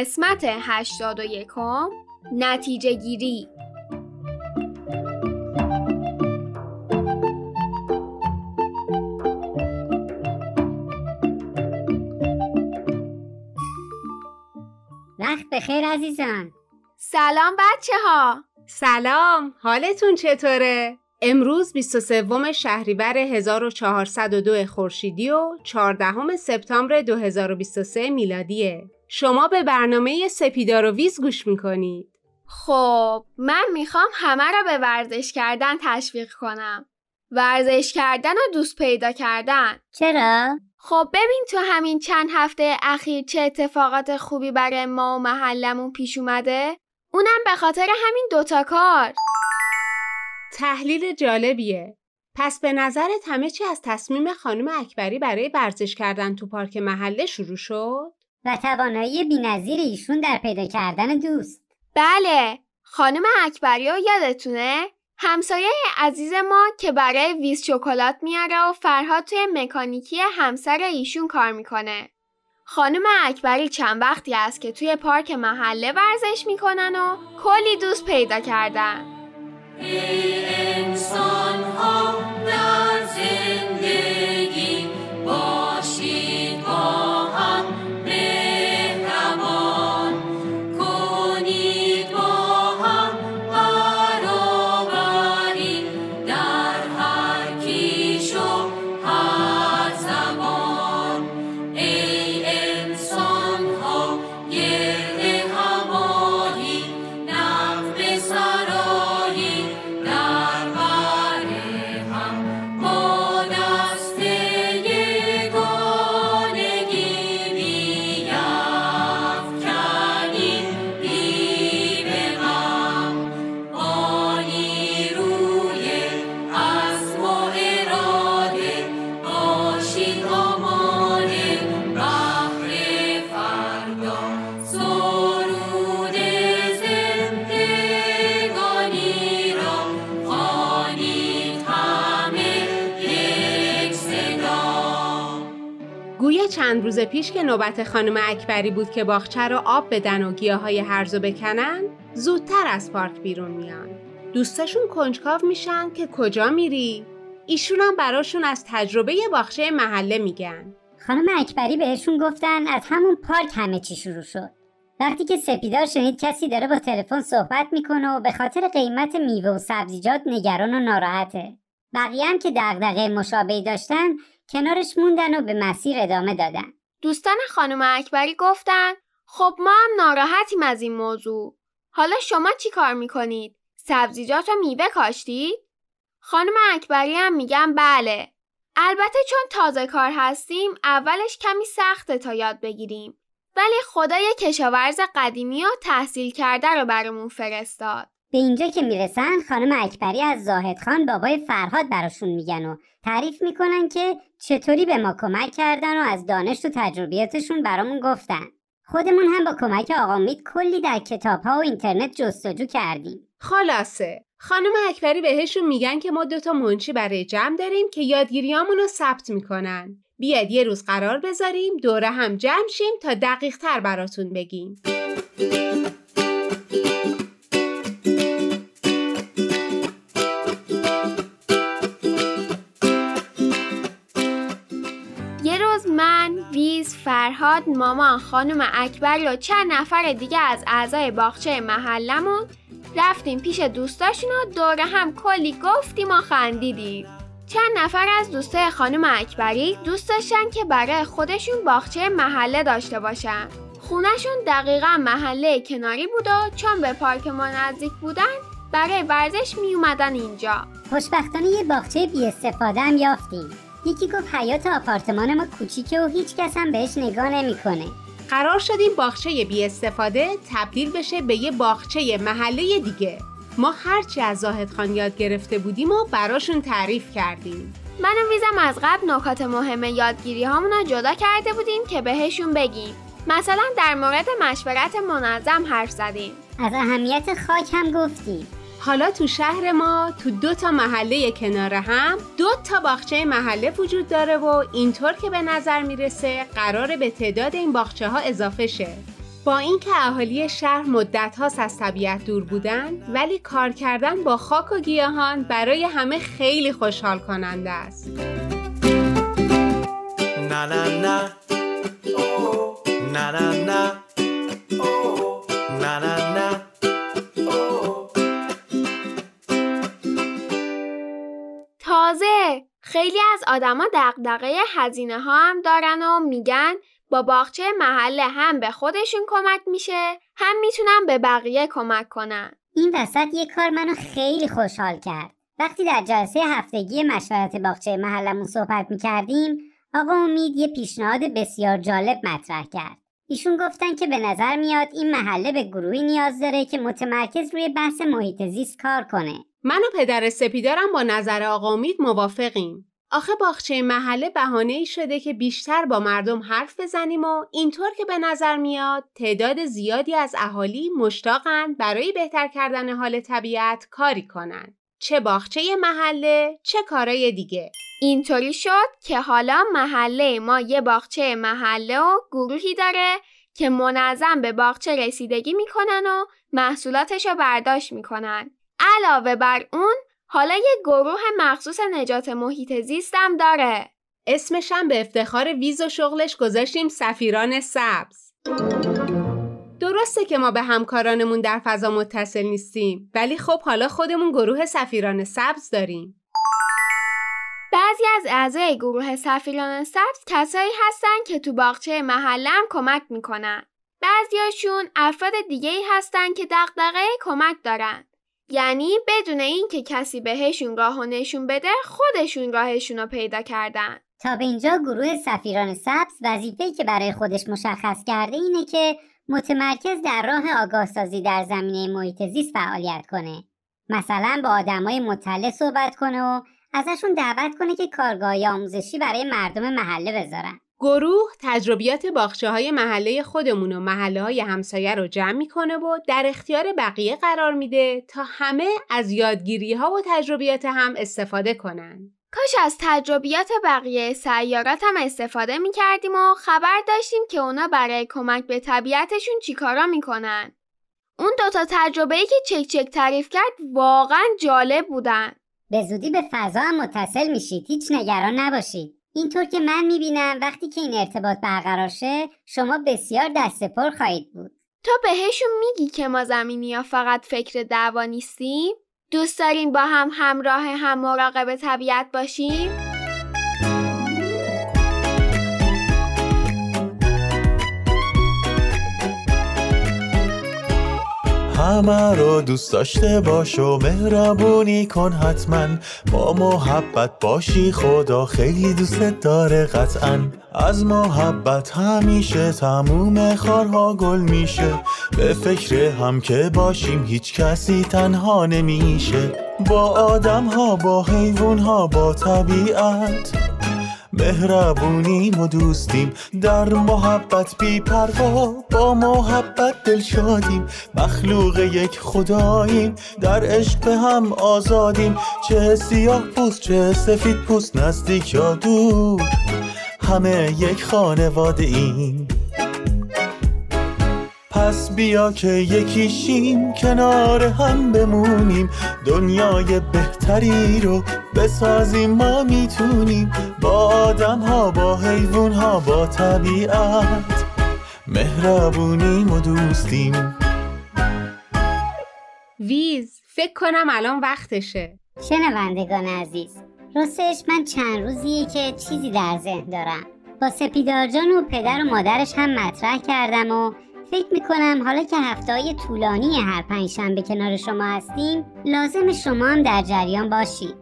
قسمت 81 نتیجه گیری وقت بخیر عزیزان سلام بچه ها سلام حالتون چطوره؟ امروز 23 شهریور 1402 خورشیدی و 14 سپتامبر 2023 میلادیه. شما به برنامه سپیدار و ویز گوش می‌کنید. خب من می‌خوام همه را به ورزش کردن تشویق کنم. ورزش کردن و دوست پیدا کردن. چرا؟ خب ببین تو همین چند هفته اخیر چه اتفاقات خوبی برای ما و محلمون پیش اومده؟ اونم به خاطر همین دوتا کار. تحلیل جالبیه. پس به نظرت همه چی از تصمیم خانم اکبری برای ورزش کردن تو پارک محله شروع شد؟ و توانایی بینظیر ایشون در پیدا کردن دوست بله خانم اکبری ها یادتونه؟ همسایه عزیز ما که برای ویز شکلات میاره و فرهاد توی مکانیکی همسر ایشون کار می‌کنه. خانم اکبری چند وقتی است که توی پارک محله ورزش می‌کنن و کلی دوست پیدا کردن. ای انسان ها در زندگی چند روز پیش که نوبت خانم اکبری بود که باغچه رو آب بدن و گیاهای هرزو بکنن زودتر از پارک بیرون میان. دوستاشون کنجکاو میشن که کجا میری؟ ایشون هم براشون از تجربه باغچه محله میگن. خانم اکبری بهشون گفتن از همون پارک همه چی شروع شد. وقتی که سپیدار شنید کسی داره با تلفن صحبت می‌کنه و به خاطر قیمت میوه و سبزیجات نگران و ناراحته. بقیه هم که دغدغه مشابهی داشتن کنارش موندن و به مسیر ادامه دادن دوستان خانم اکبری گفتن خب ما هم ناراحتیم از این موضوع. حالا شما چی کار می‌کنید؟ سبزیجات و میوه کاشتید؟ خانم اکبری هم میگن بله. البته چون تازه کار هستیم اولش کمی سخته تا یاد بگیریم. ولی خدا یه کشاورز قدیمی و تحصیل کرده رو برامون فرستاد. به اینجا که می‌رسن خانم اکبری از زاهد خان بابای فرهاد براشون میگن و تعریف می‌کنن که چطوری به ما کمک کردن و از دانش و تجربیاتشون برامون گفتن. خودمون هم با کمک آقا مید کلی در کتاب ها و اینترنت جستجو کردیم. خلاصه خانم اکبری بهشون میگن که ما دوتا منشی برای جمع داریم که یادگیریامون رو ثبت می‌کنن. بیاد یه روز قرار بذاریم دوره هم جمع شیم تا دقیق تر براتون بگیم. فرهاد، مامان، خانم اکبری و چند نفر دیگه از اعضای باغچه محلمون رفتیم پیش دوستاشون و دوره هم کلی گفتیم و خندیدیم. چند نفر از دوستای خانم اکبری دوست داشتن که برای خودشون باغچه محله داشته باشن. خونشون دقیقا محله کناری بود و چون به پارک ما نزدیک بودن برای ورزش می اومدن اینجا. خوشبختانه یه باغچه بی استفاده هم یافتیم یکی گفت حیات آپارتمان ما کوچیکه و هیچ کس هم بهش نگاه نمی‌کنه. قرار شد این باغچه بی استفاده تبدیل بشه به یه باغچه محله دیگه. ما هرچی از زاهد خان یاد گرفته بودیم و براشون تعریف کردیم. من و ویزم از قبل نکات مهم یادگیری هامون رو جدا کرده بودیم که بهشون بگیم. مثلا در مورد مشورت منظم حرف زدیم. از اهمیت خاک هم گفتیم. حالا تو شهر ما تو دو تا محله کنار هم دو تا باغچه محله وجود داره و اینطور که به نظر می‌رسه قراره به تعداد این باغچه ها اضافه شه با اینکه اهالی شهر مدت هاست از طبیعت دور بودن ولی کار کردن با خاک و گیاهان برای همه خیلی خوشحال کننده است Na na na. Oh. Na تازه. خیلی از آدما دغدغه هزینه ها هم دارن و میگن با باغچه محله هم به خودشون کمک میشه هم می‌تونن به بقیه کمک کنن. این وسط یه کار منو خیلی خوشحال کرد. وقتی در جلسه هفتگی مشورت باغچه محلمون صحبت می‌کردیم آقا امید یه پیشنهاد بسیار جالب مطرح کرد. ایشون گفتن که به نظر میاد این محله به گروهی نیاز داره که متمرکز روی بحث محیط زیست کار کنه. من و پدر سپیدارم با نظر آقا امید موافقیم. آخه باغچه محله بهانه ای شده که بیشتر با مردم حرف بزنیم و اینطور که به نظر میاد تعداد زیادی از اهالی مشتاقند برای بهتر کردن حال طبیعت کاری کنند. چه باغچه محله چه کارای دیگه. اینطوری شد که حالا محله ما یه باغچه محله و گروهی داره که منظم به باغچه رسیدگی می‌کنن و محصولاتش رو برداشت می‌کنن. علاوه بر اون حالا یه گروه مخصوص نجات محیط زیستم داره. اسمشم به افتخار ویز و شغلش گذاشتیم سفیران سبز. درسته که ما به همکارانمون در فضا متصل نیستیم ولی خب حالا خودمون گروه سفیران سبز داریم. بعضی از اعضای گروه سفیران سبز کسایی هستن که تو باغچه محلم کمک می‌کنن. بعضیاشون افراد دیگه ای هستن که دغدغه کمک دارن. یعنی بدون اینکه کسی بهشون راه و نشون بده خودشون راهشون رو پیدا کردن. تا به اینجا گروه سفیران سبز وظیفه‌ای که برای خودش مشخص کرده اینه که متمرکز در راه آگاهسازی در زمینه محیط زیست فعالیت کنه. مثلا با آدمای مطلع صحبت کنه و ازشون دعوت کنه که کارگاه آموزشی برای مردم محله بذارن. گروه تجربیات باغچه های محله خودمون و محله های همسایه رو جمع می‌کنه و در اختیار بقیه قرار میده تا همه از یادگیری ها و تجربیات هم استفاده کنن. کاش از تجربیات بقیه سیارات هم استفاده می کردیم و خبر داشتیم که اونا برای کمک به طبیعتشون چیکارا می‌کنن. اون دوتا تجربه ای که چک چک تعریف کرد واقعا جالب بودن. به زودی به فضا هم متصل میشید هیچ نگران نباشید اینطور که من می‌بینم وقتی که این ارتباط برقرار شه شما بسیار دست پر خواهید بود تو بهشون میگی که ما زمینی ها فقط فکر دعوا نیستیم؟ دوست داریم با هم همراه هم مراقب طبیعت باشیم؟ همه رو دوست داشته باش و مهربونی کن حتما. با محبت باشی خدا خیلی دوستت داره قطعا. از محبت همیشه تموم خارها گل میشه. به فکر هم که باشیم هیچ کسی تنها نمیشه. با آدم ها با حیوان ها با طبیعت. مهربونیم و دوستیم. در محبت بی پروا با محبت دل شادیم. مخلوق یک خداییم. در عشق هم آزادیم. چه سیاه پوست چه سفید پوست نزدیک یا دور. همه یک خانواده ایم. پس بیا که یکیشیم کنار هم بمونیم. دنیای بهتری رو بسازیم ما می‌تونیم با آدم ها با حیوان ها با طبیعت مهربونیم و دوستیم. ویز فکر کنم الان وقتشه. شنوندگان عزیز راستش من چند روزیه که چیزی در ذهن دارم. با سپیدار جان و پدر و مادرش هم مطرح کردم و فکر می‌کنم حالا که هفته های طولانی هر پنج شنبه کنار شما هستیم لازم شما هم در جریان باشید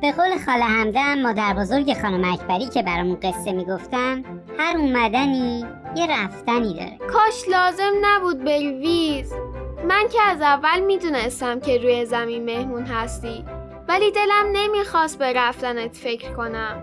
به قول خاله همدم مادر بزرگ خانم اکبری که برامون قصه می‌گفتن هر اومدنی یه رفتنی داره. کاش لازم نبود بری ویز من که از اول می‌دونستم که روی زمین مهمون هستی ولی دلم نمی‌خواست به رفتنت فکر کنم.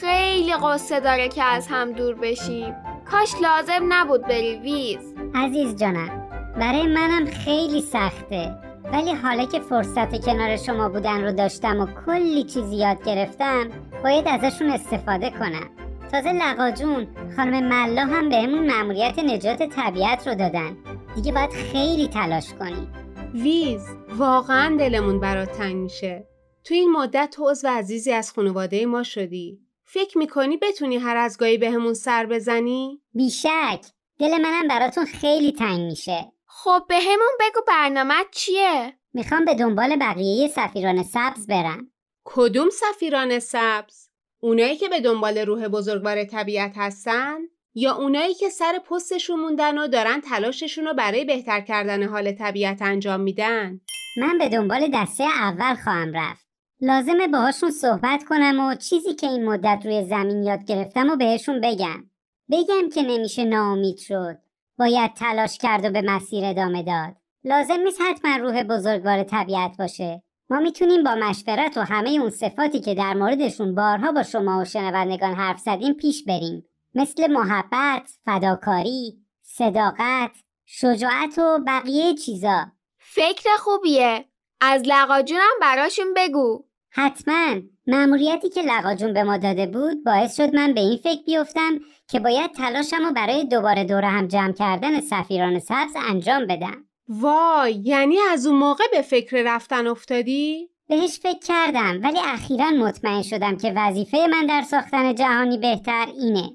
خیلی قصه داره که از هم دور بشیم. کاش لازم نبود بری ویز عزیز جانم برای منم خیلی سخته. ولی حالا که فرصت کنار شما بودن رو داشتم و کلی چیز یاد گرفتم باید ازشون استفاده کنم. تازه لقا جون خانم ملا هم بهمون مأموریت نجات طبیعت رو دادن. دیگه باید خیلی تلاش کنیم. ویز واقعا دلمون برات تنگ میشه. تو این مدت تو عضو عزیزی از خانواده ما شدی. فکر می‌کنی بتونی هر از گاهی بهمون سر بزنی؟ بیشک. دل منم براتون خیلی تنگ میشه. خب به همون بگو برنامه چیه؟ می‌خوام به دنبال بقیه سفیران سبز برم. کدوم سفیران سبز؟ اونایی که به دنبال روح بزرگوار طبیعت هستن؟ یا اونایی که سر پستشون موندن و دارن تلاششون رو برای بهتر کردن حال طبیعت انجام میدن؟ من به دنبال دسته اول خواهم رفت. لازمه باهاشون صحبت کنم و چیزی که این مدت روی زمین یاد گرفتم و بهشون بگم. بگم که نمیشه ناامید شد. باید تلاش کرد و به مسیر ادامه داد. لازم نیست حتما روح بزرگوار طبیعت باشه. ما می‌تونیم با مشورت و همه اون صفاتی که در موردشون بارها با شما و شنوندگان حرف زدیم پیش بریم. مثل محبت، فداکاری، صداقت، شجاعت و بقیه چیزا. فکر خوبیه. از لقاجونم براشون بگو. حتما. مأموریتی که لقاجون به ما داده بود باعث شد من به این فکر بیفتم که باید تلاشم رو برای دوباره دور هم جمع کردن سفیران سبز انجام بدم وای یعنی از اون موقع به فکر رفتن افتادی؟ بهش فکر کردم ولی اخیرا مطمئن شدم که وظیفه من در ساختن جهانی بهتر اینه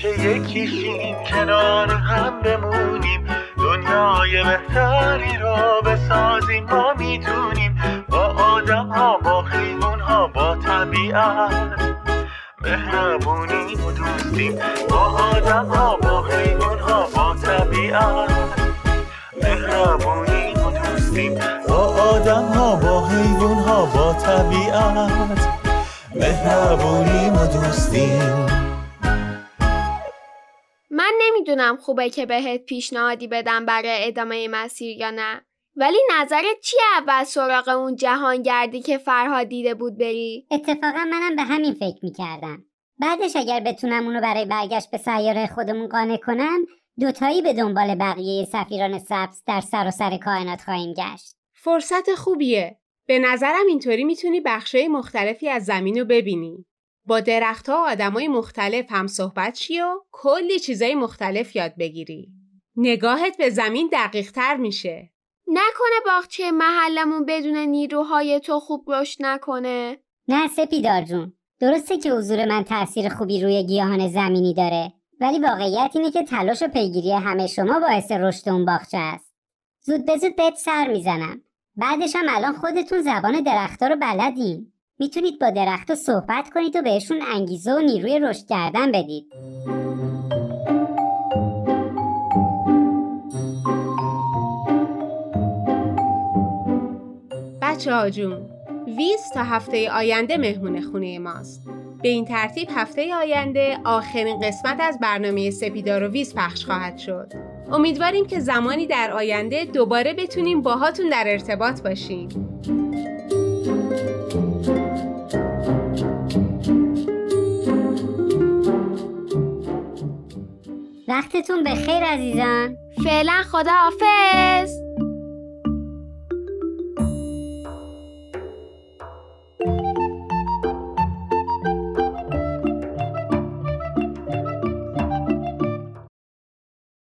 که یکیشیم کنار هم بمونیم. دنیای بهتری را بسازیم ما می‌دونیم. با آدم ها با خیمون ها با طبیعت مهربونی و دوستیم. با آدم ها با خیمون ها با طبیعت مهربونی و دوستیم. با آدم ها با ها با طبیعت مهربونی و دوستیم. نمی‌دونم خوبه که بهت پیشنهادی بدم برای ادامه مسیر یا نه ولی نظرت چیه اول سراغ اون جهانگردی که فرهاد دیده بود بری؟ اتفاقا منم به همین فکر می‌کردم بعدش اگر بتونم اونو برای برگشت به سیاره خودمون قانع کنم دوتایی به دنبال بقیه سفیران سبز در سراسر کائنات خواهیم گشت فرصت خوبیه. به نظرم اینطوری می‌تونی بخشای مختلفی از زمین رو ببینی. با درختها و آدمای مختلف هم صحبت شی و کلی چیزای مختلف یاد بگیری. نگاهت به زمین دقیق تر میشه. نکنه باغچه محلمون بدون نیروهای تو خوب رشد نکنه؟ نه سپیدار جون درسته که حضور من تاثیر خوبی روی گیاهان زمینی داره ولی واقعیت اینه که تلاش و پیگیری همه شما باعث رشد اون باغچه است زود به زود بهت سر می‌زنم بعدش هم الان خودتون زبان درختها رو بلدین می‌تونید با درختها صحبت کنید و بهشون انگیزه و نیروی رشد کردن بدید. بچه ها جون ویز تا هفته آینده مهمون خونه ماست. به این ترتیب هفته آینده آخرین قسمت از برنامه سپیدار و ویز پخش خواهد شد. امیدواریم که زمانی در آینده دوباره بتونیم باهاتون در ارتباط باشیم. وقتتون به خیر عزیزان. فعلا خدا حافظ